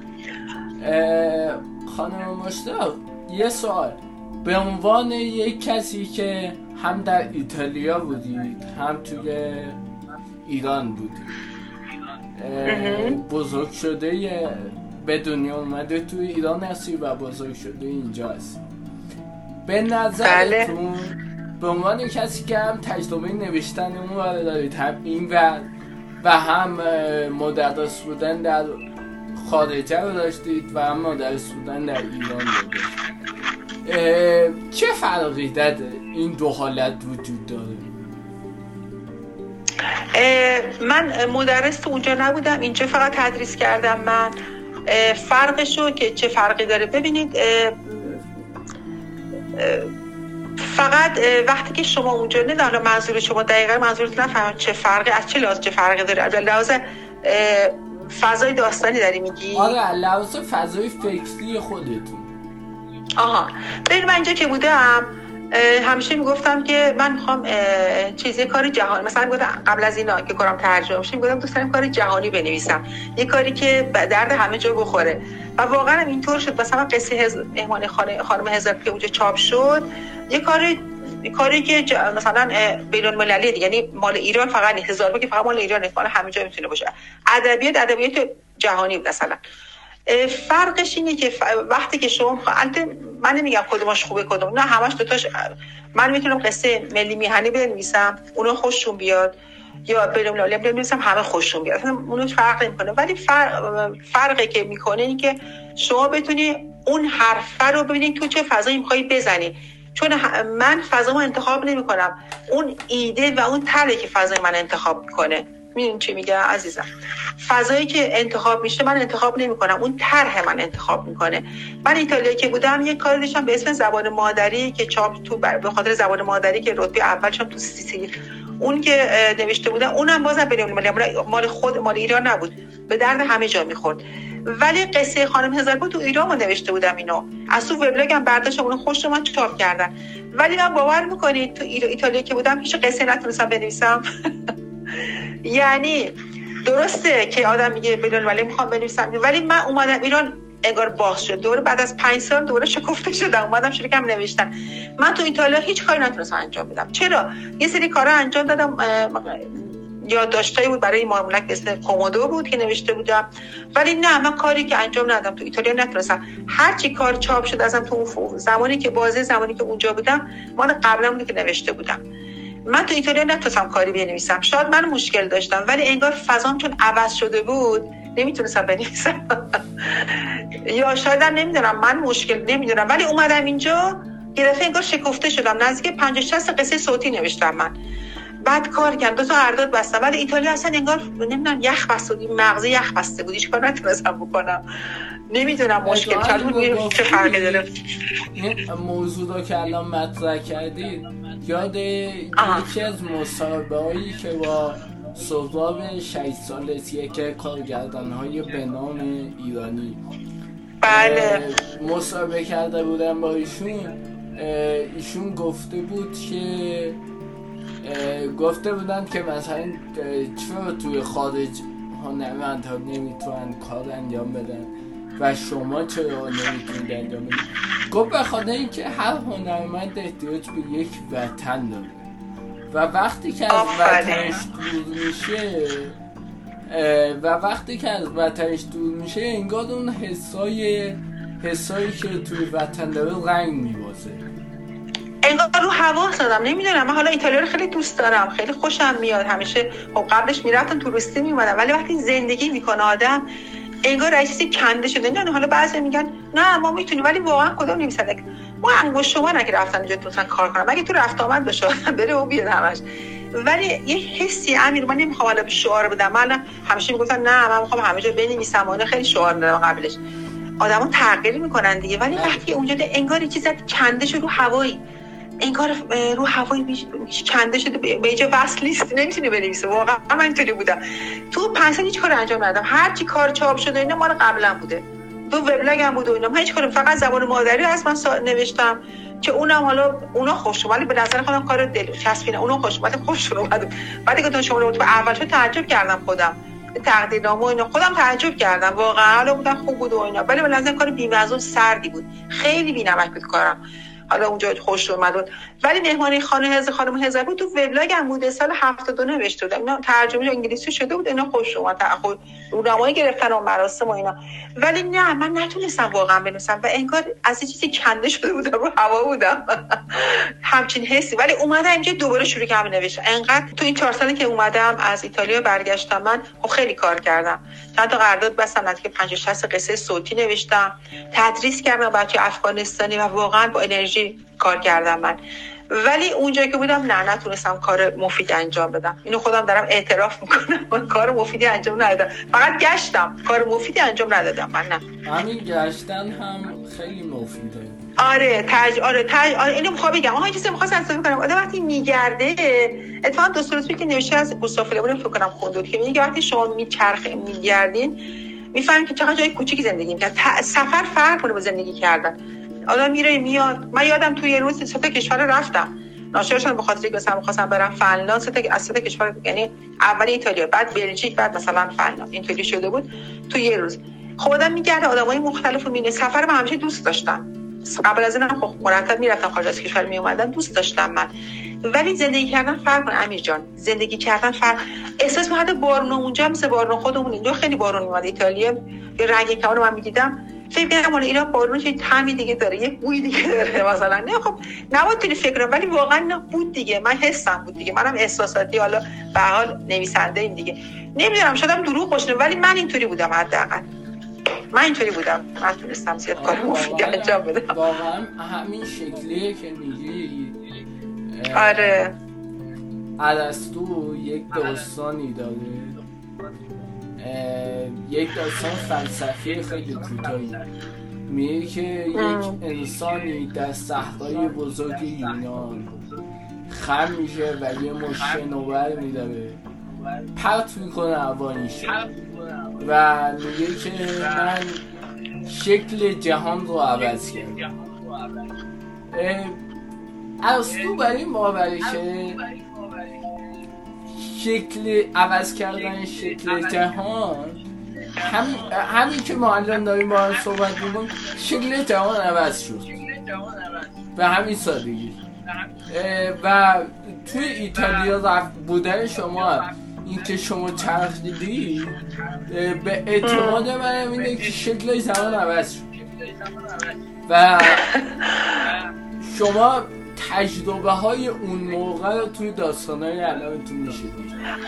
خانم مشتاق یه سوال. به عنوان یک کسی که هم در ایتالیا بودید هم توی ایران بودید بزرگ شده به دنیا اومده توی ایران هستی و بزرگ شده اینجا هستی. به نظرتون بله. به عنوان کسی که هم تجربه نوشتن اون رو دارید هم این و و هم مدرس بودن در خارجه رو داشتید و هم مدرس بودن در ایران رو چه فرقی در این دو حالت وجود داره؟ من مدرس تو اونجا نبودم اینجا فقط تدریس کردم. من فرقشو که چه فرقی داره. ببینید فقط وقتی که شما اونجا نه حالا منظور شما دقیقا منظورت نفهم چه فرقی از چه لحاظ چه فرقی داره. از لحاظ فضای داستانی داری میگی؟ آره لحاظ فضای فکری خودتون. آها. ببین من اینجا که بودم همیشه می‌گفتم که من می‌خوام چیزی کاری جهانی مثلا گفتم قبل از اینا که کارم ترجمه میشه می‌گفتم دوست دارم کاری جهانی بنویسم. یه کاری که درد همه جا بخوره. و واقعا اینطور شد. مثلا قصه هز... مهمان خانه خانم هزار که اونجا چاپ شد یه کاری کاری که ج... مثلا بین المللی یعنی مال ایران فقط هزار که فقط مال ایران نیست مال همه جا می‌تونه باشه. ادبیات ادبیات جهانی بود مثلا فرقش اینه که وقتی که شما من نمیگم کدومش خوبه کدوم نه همش دوتاش من می‌تونم قصه ملی میهنی بنویسم اونا خوششون بیاد یا بریم لالی بنویسم همه خوششون بیاد. اونو فرق نمی‌کنه. ولی فرق فرقی که می‌کنه این که شما بتونی اون حرفه رو ببینید تو چه فضایی میخوایی بزنی. چون من فضا انتخاب نمی کنم اون ایده و اون طرحی که فضای من انتخاب می‌کنه. می‌دونی چی میگه عزیزم. فضایی که انتخاب میشه من انتخاب نمی کنم اون طرح من انتخاب می‌کنه. من ایتالیا که بودم یه کار داشتم به اسم زبان مادری که چاپ تو به خاطر زبان مادری که رتبه اول چون تو سیسی اون که نوشته بودم اونم بازم بریم مال خود مال ایران نبود. به درد همه جا می‌خورد. ولی قصه خانم هزارپا تو ایران ما نوشته بودم اینو. از تو وبلاگم برداشتم اونو خوش من چاپ کردن. ولی من باور می‌کنید تو ایتالیا که بودم هیچ قصه نتونستم بنویسم. *laughs* یعنی درسته که آدم میگه بدون ولی می‌خوام بنویسم. ولی من اومدم ایران انگار باز شد. دوره بعد از پنج سال دوره شکفته شدم. اومدم شروع کردم نوشتن. من تو ایتالیا هیچ کاری نتونستم انجام بدم. چرا؟ یه سری کارا انجام دادم یادداشتایی بود برای مارمولک اسم کومودو بود که نوشته بودم. ولی نه من کاری که انجام ندادم تو ایتالیا نتونستم. هر چی کار چاپ شد ازم تو زمانی که بازه زمانی که اونجا بودم مال قبلا بود که نوشته بودم. من تو ایتالیا نتونستم کاری بنویسم. شاید من مشکل داشتم ولی انگار فضام چون عوض شده بود. نمی‌تونستم بنویسم. *laughs* یا شاید نمی‌دونم من مشکل نمی‌دونم. ولی اومدم اینجا یه دفعه انگار شکفته شدم. نزدیک 50 60 قصه صوتی نوشتم من. بعد کار کردم دو تا ارداد بستم. ولی ایتالیا اصلا انگار نمی‌دونم یخ بسته بود. مغز یخ بسته بود. هیچ کار نتونستم بکنم. نمی‌دونم مشکل چه فرقی داره. این موضوع رو که الان مطرح کردید یاد یکی از مصاحبه هایی که با صحباب شهید سالسیه که کارگردان های به نام ایرانی. بله. مصاحبه کرده بودن با ایشون. ایشون گفته بود که گفته بودن که مثلا چرا توی خارج هنرمند ها نمی‌تونن کار انجام بدن و شما چرا نمی‌تونید انجام بدید گفت بخاطر اینکه هر هنرمند احتیاج به یک وطن داره و وقتی که از وطنش دور میشه و وقتی که از وطنش دور میشه انگار اون حسای حسایی که توی وطن داره رنگ میبازه. انگار رو هوا دادم نمی‌دونم. من حالا ایتالیا رو خیلی دوست دارم خیلی خوشم میاد. همیشه خب قبلش می‌رفتم توریستی میمادم ولی وقتی زندگی می‌کنه آدم انگار رئیسی کنده شده. نه حالا بعضی میگن نه ما می‌تونیم. ولی واقعا کدوم نمیسنده ما انگوش شما نه که رفتن اینجا تو کار کنم مگه تو رفت آمد بشه *laughs* بره و بیاد همش. ولی یه حسی امیر من نمی‌خوام حالا شعار بدم. من همیشه می‌گفتن نه من می‌خوام همه جا بنویسم. و خیلی شعار دادم قبلش. آدما تغییر می‌کنن دیگه. ولی وقتی اونجا انگار چیزی کنده شده رو هوایی. انگار رو هوای کنده شده به اینجا وصل نیست نمی‌تونی بنویسه واقعا من اینطوری بودم. تو پنج سال هیچ کار انجام ندادم. هر چی کار چاپ شده اینا مال قبلا بوده. تو وبلاگ هم بود و اینا. هیچ کار فقط زبان مادری هست من نوشتم که اونم حالا اونا خوش ولی به نظر خودم کار دل چسبینه اونا خوش ولی خوش اومد. بعد که تو شما رو اول تعجب کردم خودم. تقدیرنامه و اینا. خودم تعجب کردم. واقعا حالا بودن خوب بود و اینا. ولی به نظر کار بی‌مزه سردی بود. خیلی بی‌نمک بود کارم. حالا اونجا خوش اومد ولی مهمانی خانه هزار خانم هزار بود تو وبلاگ هم بوده سال 72 نوشته بودم اینا ترجمه انگلیسی شده بود اینا خوش اومد. خود رونمایی گرفتن و مراسم و اینا. ولی نه من نتونستم واقعا بنویسم و انگار از چیزی کنده شده بودم رو هوا بودم. *laughs* همچین حسی. ولی اومدم اینجا دوباره شروع کردم نوشتم انقدر تو این چهار سالی که اومدم از ایتالیا برگشتم من خب خیلی کار کردم. چند تا قرارداد بستم که 50 60 قصه صوتی نوشتم. تدریس کردم بچه افغانستانی و واقعا با انرژی کار کردم من. ولی اونجایی که بودم نه نتونستم کار مفید انجام بدم. اینو خودم دارم اعتراف می‌کنم. من کار مفیدی انجام ندادم. فقط گشتم. کار مفیدی انجام ندادم. من نه. همین گشتن هم خیلی مفیده. آره تج آره تج آره اینو می‌خوام بگم. آها چیزی می‌خواستم اضافه کنم. آدم وقتی میگرده اتفاقا دوست که نوشته از گوستاف لمون فکر کنم خوندود که میگه وقتی شما میچرخ میگردین می‌فهمید که چقدر جای کوچیکی زندگی می‌کنن سفر فرق کنه با زندگی کردن. آدم میره میاد. من یادم توی یه روز سه کشور رفتم. ناشرشون به خاطر که خواستم برم فنلاند سه از سه کشور یعنی اول ایتالیا بعد بلژیک بعد مثلا فنلاند. اینطوری شده بود تو یه روز. خودم میگرده آدمای مختلف رو سفر من همیشه دوست داشتم. قبل از اینم خب مرتب می‌رفتم خارج از کشور می اومدم دوست داشتم من. ولی زندگی کردن فرق کنه امیر جان. زندگی کردن فرق. احساس حتی بارون اونجا مثل بارون خودمون اینجا خیلی بارون میاد ایتالیا یه رنگ کمان من می‌دیدم. فکر کنم ایران بارون چه طعمی دیگه داره یه بوی دیگه داره *laughs* مثلا. نه خب نباید فکر کنم ولی واقعا نه بود دیگه. من حسم بود دیگه. منم احساساتی حالا به حال نویسنده ایم دیگه. نمی‌دونم شدم دروغ باشه ولی من اینطوری بودم حداقل. من اینطوری بودم. تونستم زیاد کار مفیدی انجام بدم. واقعا همین شکلیه که میگی. آره. عرستو یک داستانی داره. یک داستان فلسفی خیلی کوتاهی. میگه که یک انسانی در صحرای بزرگ یونان خم میشه و یه مش شنوبر میداره. پرت می‌کنه اوانیش و میگه که من شکل جهان رو عوض کردم. ارسطو برای این باوره که شکل عوض کردن شکل جهان. همین, همین که ما الان داریم با هم صحبت می‌کنیم شکل جهان عوض شد. به همین سادگی. و توی ایتالیا رفت بودن شما این که شما چرخیدی به اعتماد من اینه که شکل زمان عوض شد. و شما تجربه های اون موقع رو توی داستان های تو میشید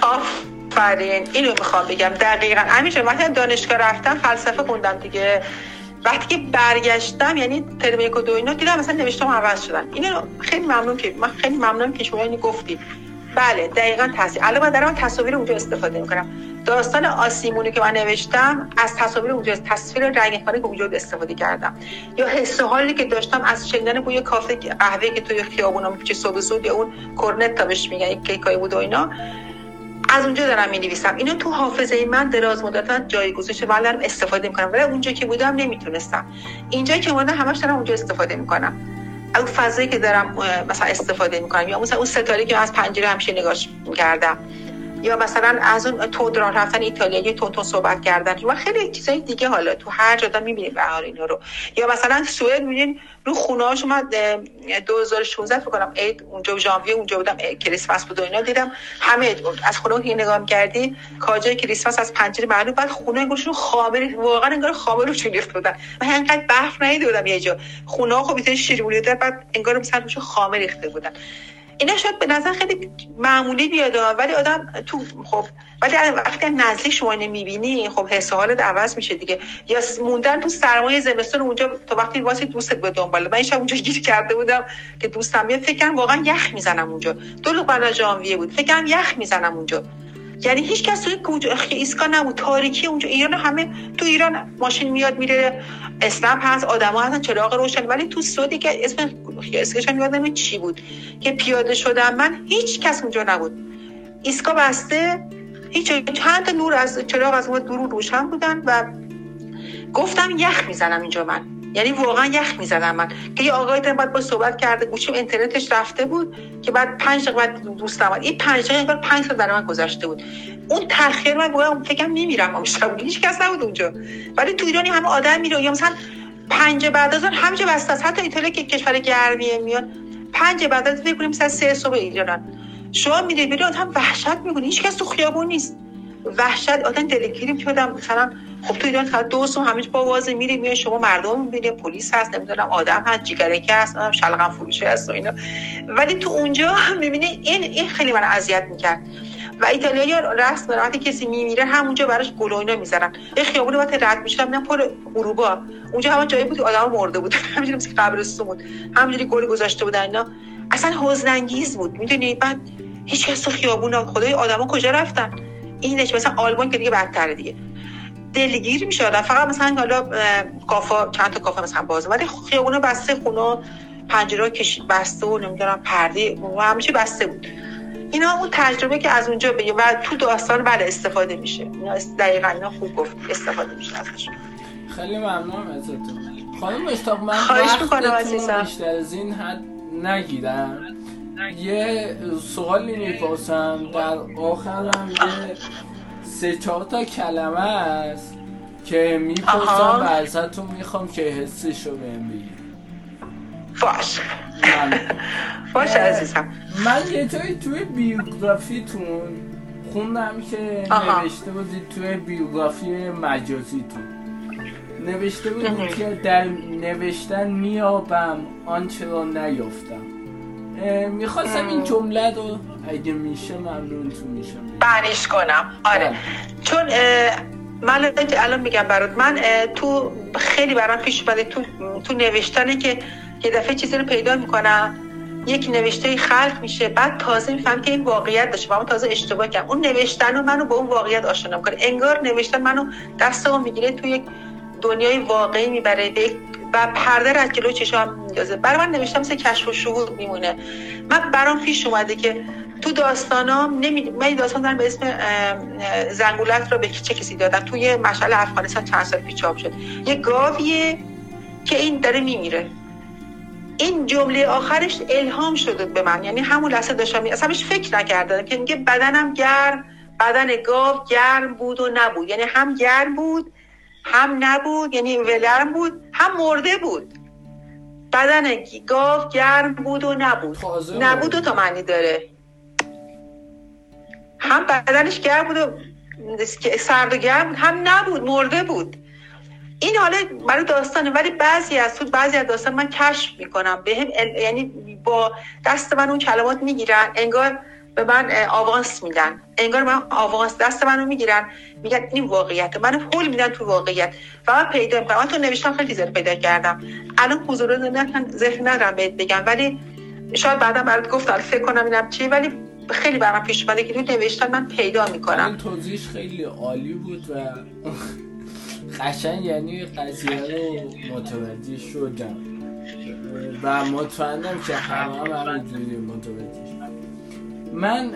آفرین. اینو می‌خوام بگم. دقیقا. همیشه وقتی دانشگاه رفتم فلسفه خوندم دیگه. وقتی که برگشتم یعنی ترم یک و دو اینا دیدم مثلا نوشتم عوض شدن. اینو خیلی ممنون که من خیلی ممنونم که شما اینو گفتید بله دقیقا تصویر الان من دارم تصاویر اونجا استفاده می‌کنم. داستان آسیمونی که من نوشتم از تصاویر اونجا تصویر رنگ که اونجا استفاده کردم. یا حس حالی که داشتم از شنیدن بوی کافه قهوه که توی خیابونا میپیچه صبح زود یا اون کورنت بهش میگن یک کیکای بود و اینا. از اونجا دارم می نویسم اینو تو حافظه من دراز مدت جای گذاشته ولی دارم استفاده می‌کنم. ولی اونجا که بودم نمی‌تونستم. اینجا که بودم همش دارم اونجا استفاده می‌کنم. اون فضایی که دارم مثلا استفاده می‌کنم. یا مثلا اون ستاره که از پنجره همیشه نگاش می‌کردم. یا مثلا از اون تود راه رفتن ایتالیایی تون تون صحبت کردن و خیلی چیزای دیگه حالا تو هر جا می‌بینیم به اینا رو. یا مثلا سوئد می‌بینین رو خونه هاش من 2016 فکر کنم عید اونجا ژانویه اونجا بودم کریسمس بود و اینا دیدم همه از خونه که نگاه کردی کاجای کریسمس از پنجره معلوم بعد خونه انگارشون خامر واقعا انگار خامر رو ریخته بودن. من انقدر برف بودم یه جا. خونه ها خب شیرینی بعد انگار مثلا خامه ریخته بودن. اینا شاید به نظر خیلی معمولی بیاد ولی آدم تو خب ولی وقتی نزدیک شما نمی‌بینی خب حس حالت عوض میشه دیگه. یا موندن تو سرمایه زمستون اونجا تو وقتی واسه دوستت به دنبال من شب اونجا گیر کرده بودم که دوستم میاد فکرم واقعا یخ می‌زنم اونجا. دو لو بعد ژانویه بود فکرم یخ می‌زنم اونجا. یعنی هیچ کس توی اونجا ایسکا نبود. تاریکی اونجا. ایران همه تو ایران ماشین میاد میره. اسنپ هست آدما هستن چراغ روشن. ولی تو سودی که اسم اسمش یادم چی بود. که پیاده شدم من هیچ کس اونجا نبود. ایسکا بسته هیچ چند تا نور از چراغ از اون دور روشن بودن و گفتم یخ می‌زنم اینجا من. یعنی واقعا یخ می‌زدم من. که یه آقای بعد با صحبت کرده گوشیم اینترنتش رفته بود که بعد پنج دقیقه بعد دوستم این پنج دقیقه انگار پنج سال برای من گذشته بود. اون تاخیر من واقعا فکرم نمیرم امشب هیچ کس نبود اونجا. ولی تو ایرانی همه آدم میره یا مثلا پنج بعد از اون همینجا بسته است. حتی ایتالیا که کشور گرمیه میاد. پنج بعد از فکر کنیم مثلا سه صبح ایران شما میره بیرون آدم وحشت می‌کنه. هیچ کس تو خیابون نیست. وحشت آدم دلگیری می‌شدم مثلا خب تو ایران تا دو سو همیشه با واژه میری میای شما مردم می‌بینی پلیس هست نمی‌دونم آدم هست جیگرکی هست شلغم فروشی هست و اینا. ولی تو اونجا می‌بینی این این خیلی من اذیت می‌کرد. و ایتالیا رسم وقتی کسی میمیره همونجا براش گل و اینا می‌ذارن یه خیابون وقتی رد میشم میام پر اروپا اونجا همون جایی بود آدم مرده بود *laughs* همینجوری مثل قبرستون بود. همینجوری گل گذاشته بودن اینا. اصلا حزن انگیز بود می‌دونی؟ بعد هیچ کس تو خیابون خدای آدما کجا رفتن؟ اینش مثلا آلمان که دیگه بدتره دیگه. دلگیر میشه آدم. فقط مثلا حالا کافا چند تا کافه مثلا بازه ولی خیابون بسته خونه پنجره کش بسته و نمی‌دونم پرده و همیشه بسته بود. اینا اون تجربه که از اونجا بگیم. و تو داستان بله استفاده میشه. اینا دقیقا اینا خوب گفت. استفاده میشه ازش. خیلی ممنون ازتون. خانم اشتاق من خواهش می‌کنم. بیشتر از این حد نگیرم. یه سوالی می‌پرسم. در آخرم یه سه چهار تا کلمه است که می‌پرسم. و ازتون می‌خوام که حسش رو بهم بگید. باش. من- *laughs* باش عزیزم. من یه جایی توی بیوگرافیتون خوندم که آها. نوشته بودید توی بیوگرافی مجازیتون. نوشته. بودید که در نوشتن میابم آنچه را نیافتم. می‌خواستم این. جمله رو اگه میشه ممنونتون میشم بعنیش کنم. آره. بله. چون من الان میگم برات. من تو خیلی برام پیش اومده. تو تو نوشتنه که یه دفعه چیزی رو پیدا می‌کنم یک نوشته خلق میشه. بعد تازه میفهم که این واقعیت داشته. و من تازه اشتباه کردم. اون نوشتن رو منو با اون واقعیت آشنا می‌کنه. انگار نوشتن منو دستمو می‌گیره تو یک دنیای واقعی می‌بره. به یک- و پرده رو از جلوی چشام میندازه. برای من نوشتم مثل کشف و شهود میمونه. من برام پیش اومده که تو داستانام نمی... من داستان دارم به اسم زنگولت را به چه کسی دادم؟ توی مشعل افغانستان چند سال پیش شد. یه گاویه که این داره میمیره. این جمله آخرش الهام شده به من. یعنی همون لحظه داشتم اصلا بهش فکر نکردم که میگه بدنم گرم بدن گاو گرم بود و نبود. یعنی هم گرم بود هم نبود یعنی ولرم بود هم مرده بود. بدن گاو گرم بود و نبود. نبود و تا معنی داره. هم بدنش گرم بود و سرد و گرم هم نبود مرده بود. این حالا برای داستانه ولی بعضی از تو بعضی از داستان من کشف می‌کنم. به هم یعنی با دست من اون کلمات می‌گیرن. انگار به من آوانس میدن. انگار من آوانس دست منو می‌گیرن. میگن این واقعیت. من پول میدن تو واقعیت. و من پیدا می‌کنم. تو نوشتم خیلی زیاد پیدا کردم. الان حضور ذهن ندارم بهت بگم. ولی شاید بعدا برات گفتم. فکر کنم اینم چی ولی خیلی برام پیش اومده که تو نوشتن من پیدا می‌کنم. توضیحش خیلی عالی بود و قشنگ یعنی قضیه رو متوجه شدم. و مطمئنم که همه هم همینجوری متوجه. من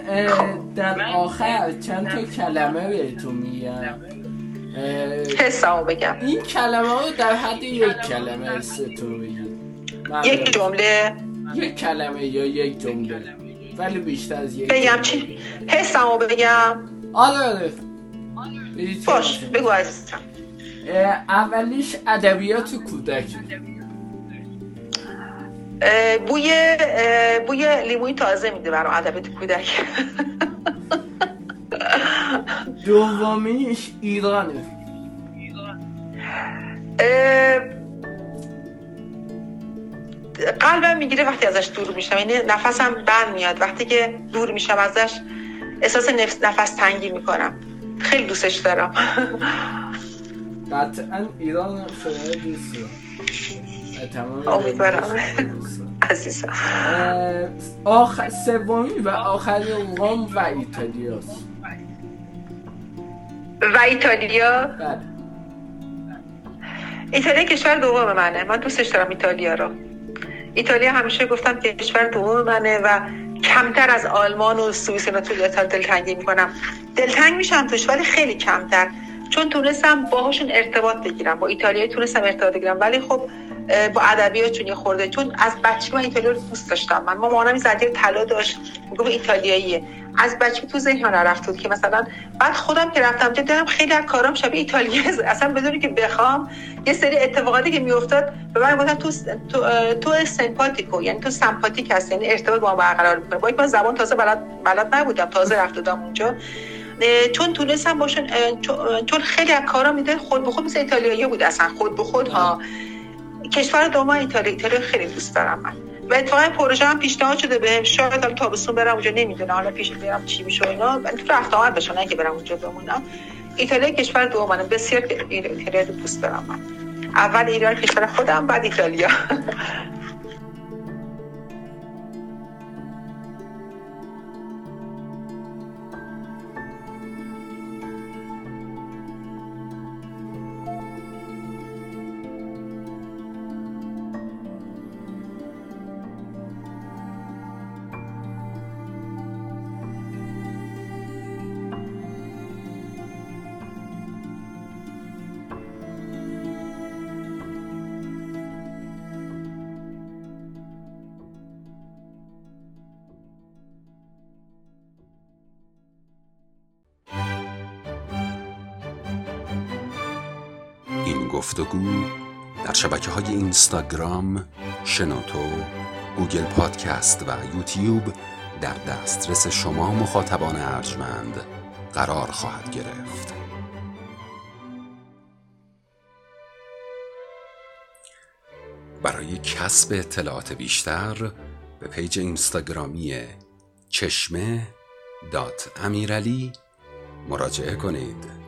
در آخر چند تا کلمه بهتون میگم؟ اه، حسامو بگم. این کلمه رو در حد یک کلمه استتون بگید یک جمله. یک کلمه یا یک جمله. ولی بیشتر از یک بگم. چی؟ حسامو بگم. آره آره. بگید باش بگو عزیزم. اولیش ادبیات کودکی. اه، بوی بوی لیموی تازه میده برام ادبیات کودک. *laughs* دومیش ایرانه. قلبم می‌گیره وقتی ازش دور میشم یعنی نفسم بند میاد. وقتی که دور میشم ازش احساس نفس, نفس تنگی می‌کنم. خیلی دوستش دارم. قطعا ایران شما دوست امیدوارم. عزیزم. آخر سومی و آخری روم و ایتالیاست و ایتالیا؟ بله. ایتالیا کشور دوم منه. من دوستش دارم ایتالیا رو. ایتالیا همیشه گفتم که کشور دوم منه و کمتر از آلمان و سوئیس اینا توی ایتالیا دلتنگی می‌کنم. دلتنگ میشم توش ولی خیلی کمتر. چون تونستم باهاشون ارتباط بگیرم. با ایتالیایی تونستم ارتباط بگیرم. ولی خب با ادبیاتشون یه خورده. چون از بچگی من ایتالیا رو دوست داشتم. من مامانم زنجیر طلا داشت. میگم ایتالیاییه. از بچگی تو ذهن من رفت بود که مثلا بعد خودم که رفتم دیدم خیلی از کارام شبیه ایتالیا *laughs* اصلا بدونی که بخوام یه سری اتفاقاتی که میافتاد به من گفتن تو تو تو سمپاتیکو یعنی تو سمپاتیک هستی یعنی ارتباط با برقرار می‌کنه. با من زبان تازه بلد بلد نبودم. تازه رفته بودم اونجا. چون تونستم باشون چون خیلی از کارا میده خود به خود مثل ایتالیایی بود اصلا. خود به خود ها. کشور دوم ایتالیا ایتالیا خیلی دوست دارم من. و اتفاقا پروژه هم پیشنهاد شده بهم شاید حالا تابستون برم اونجا نمی‌دونم. حالا پیش برم چی میشه اینا. من تو رفت آمد باشم نه که برم اونجا بمونم. ایتالیا کشور دوم منه بسیار ایتالیا دوست دارم من. اول ایران کشور خودم بعد ایتالیا. گفتگو در شبکه های اینستاگرام، شنوتو، گوگل پادکست و یوتیوب در دسترس شما مخاطبان ارجمند قرار خواهد گرفت. برای کسب اطلاعات بیشتر به page اینستاگرامی چشمه dot امیرعلی مراجعه کنید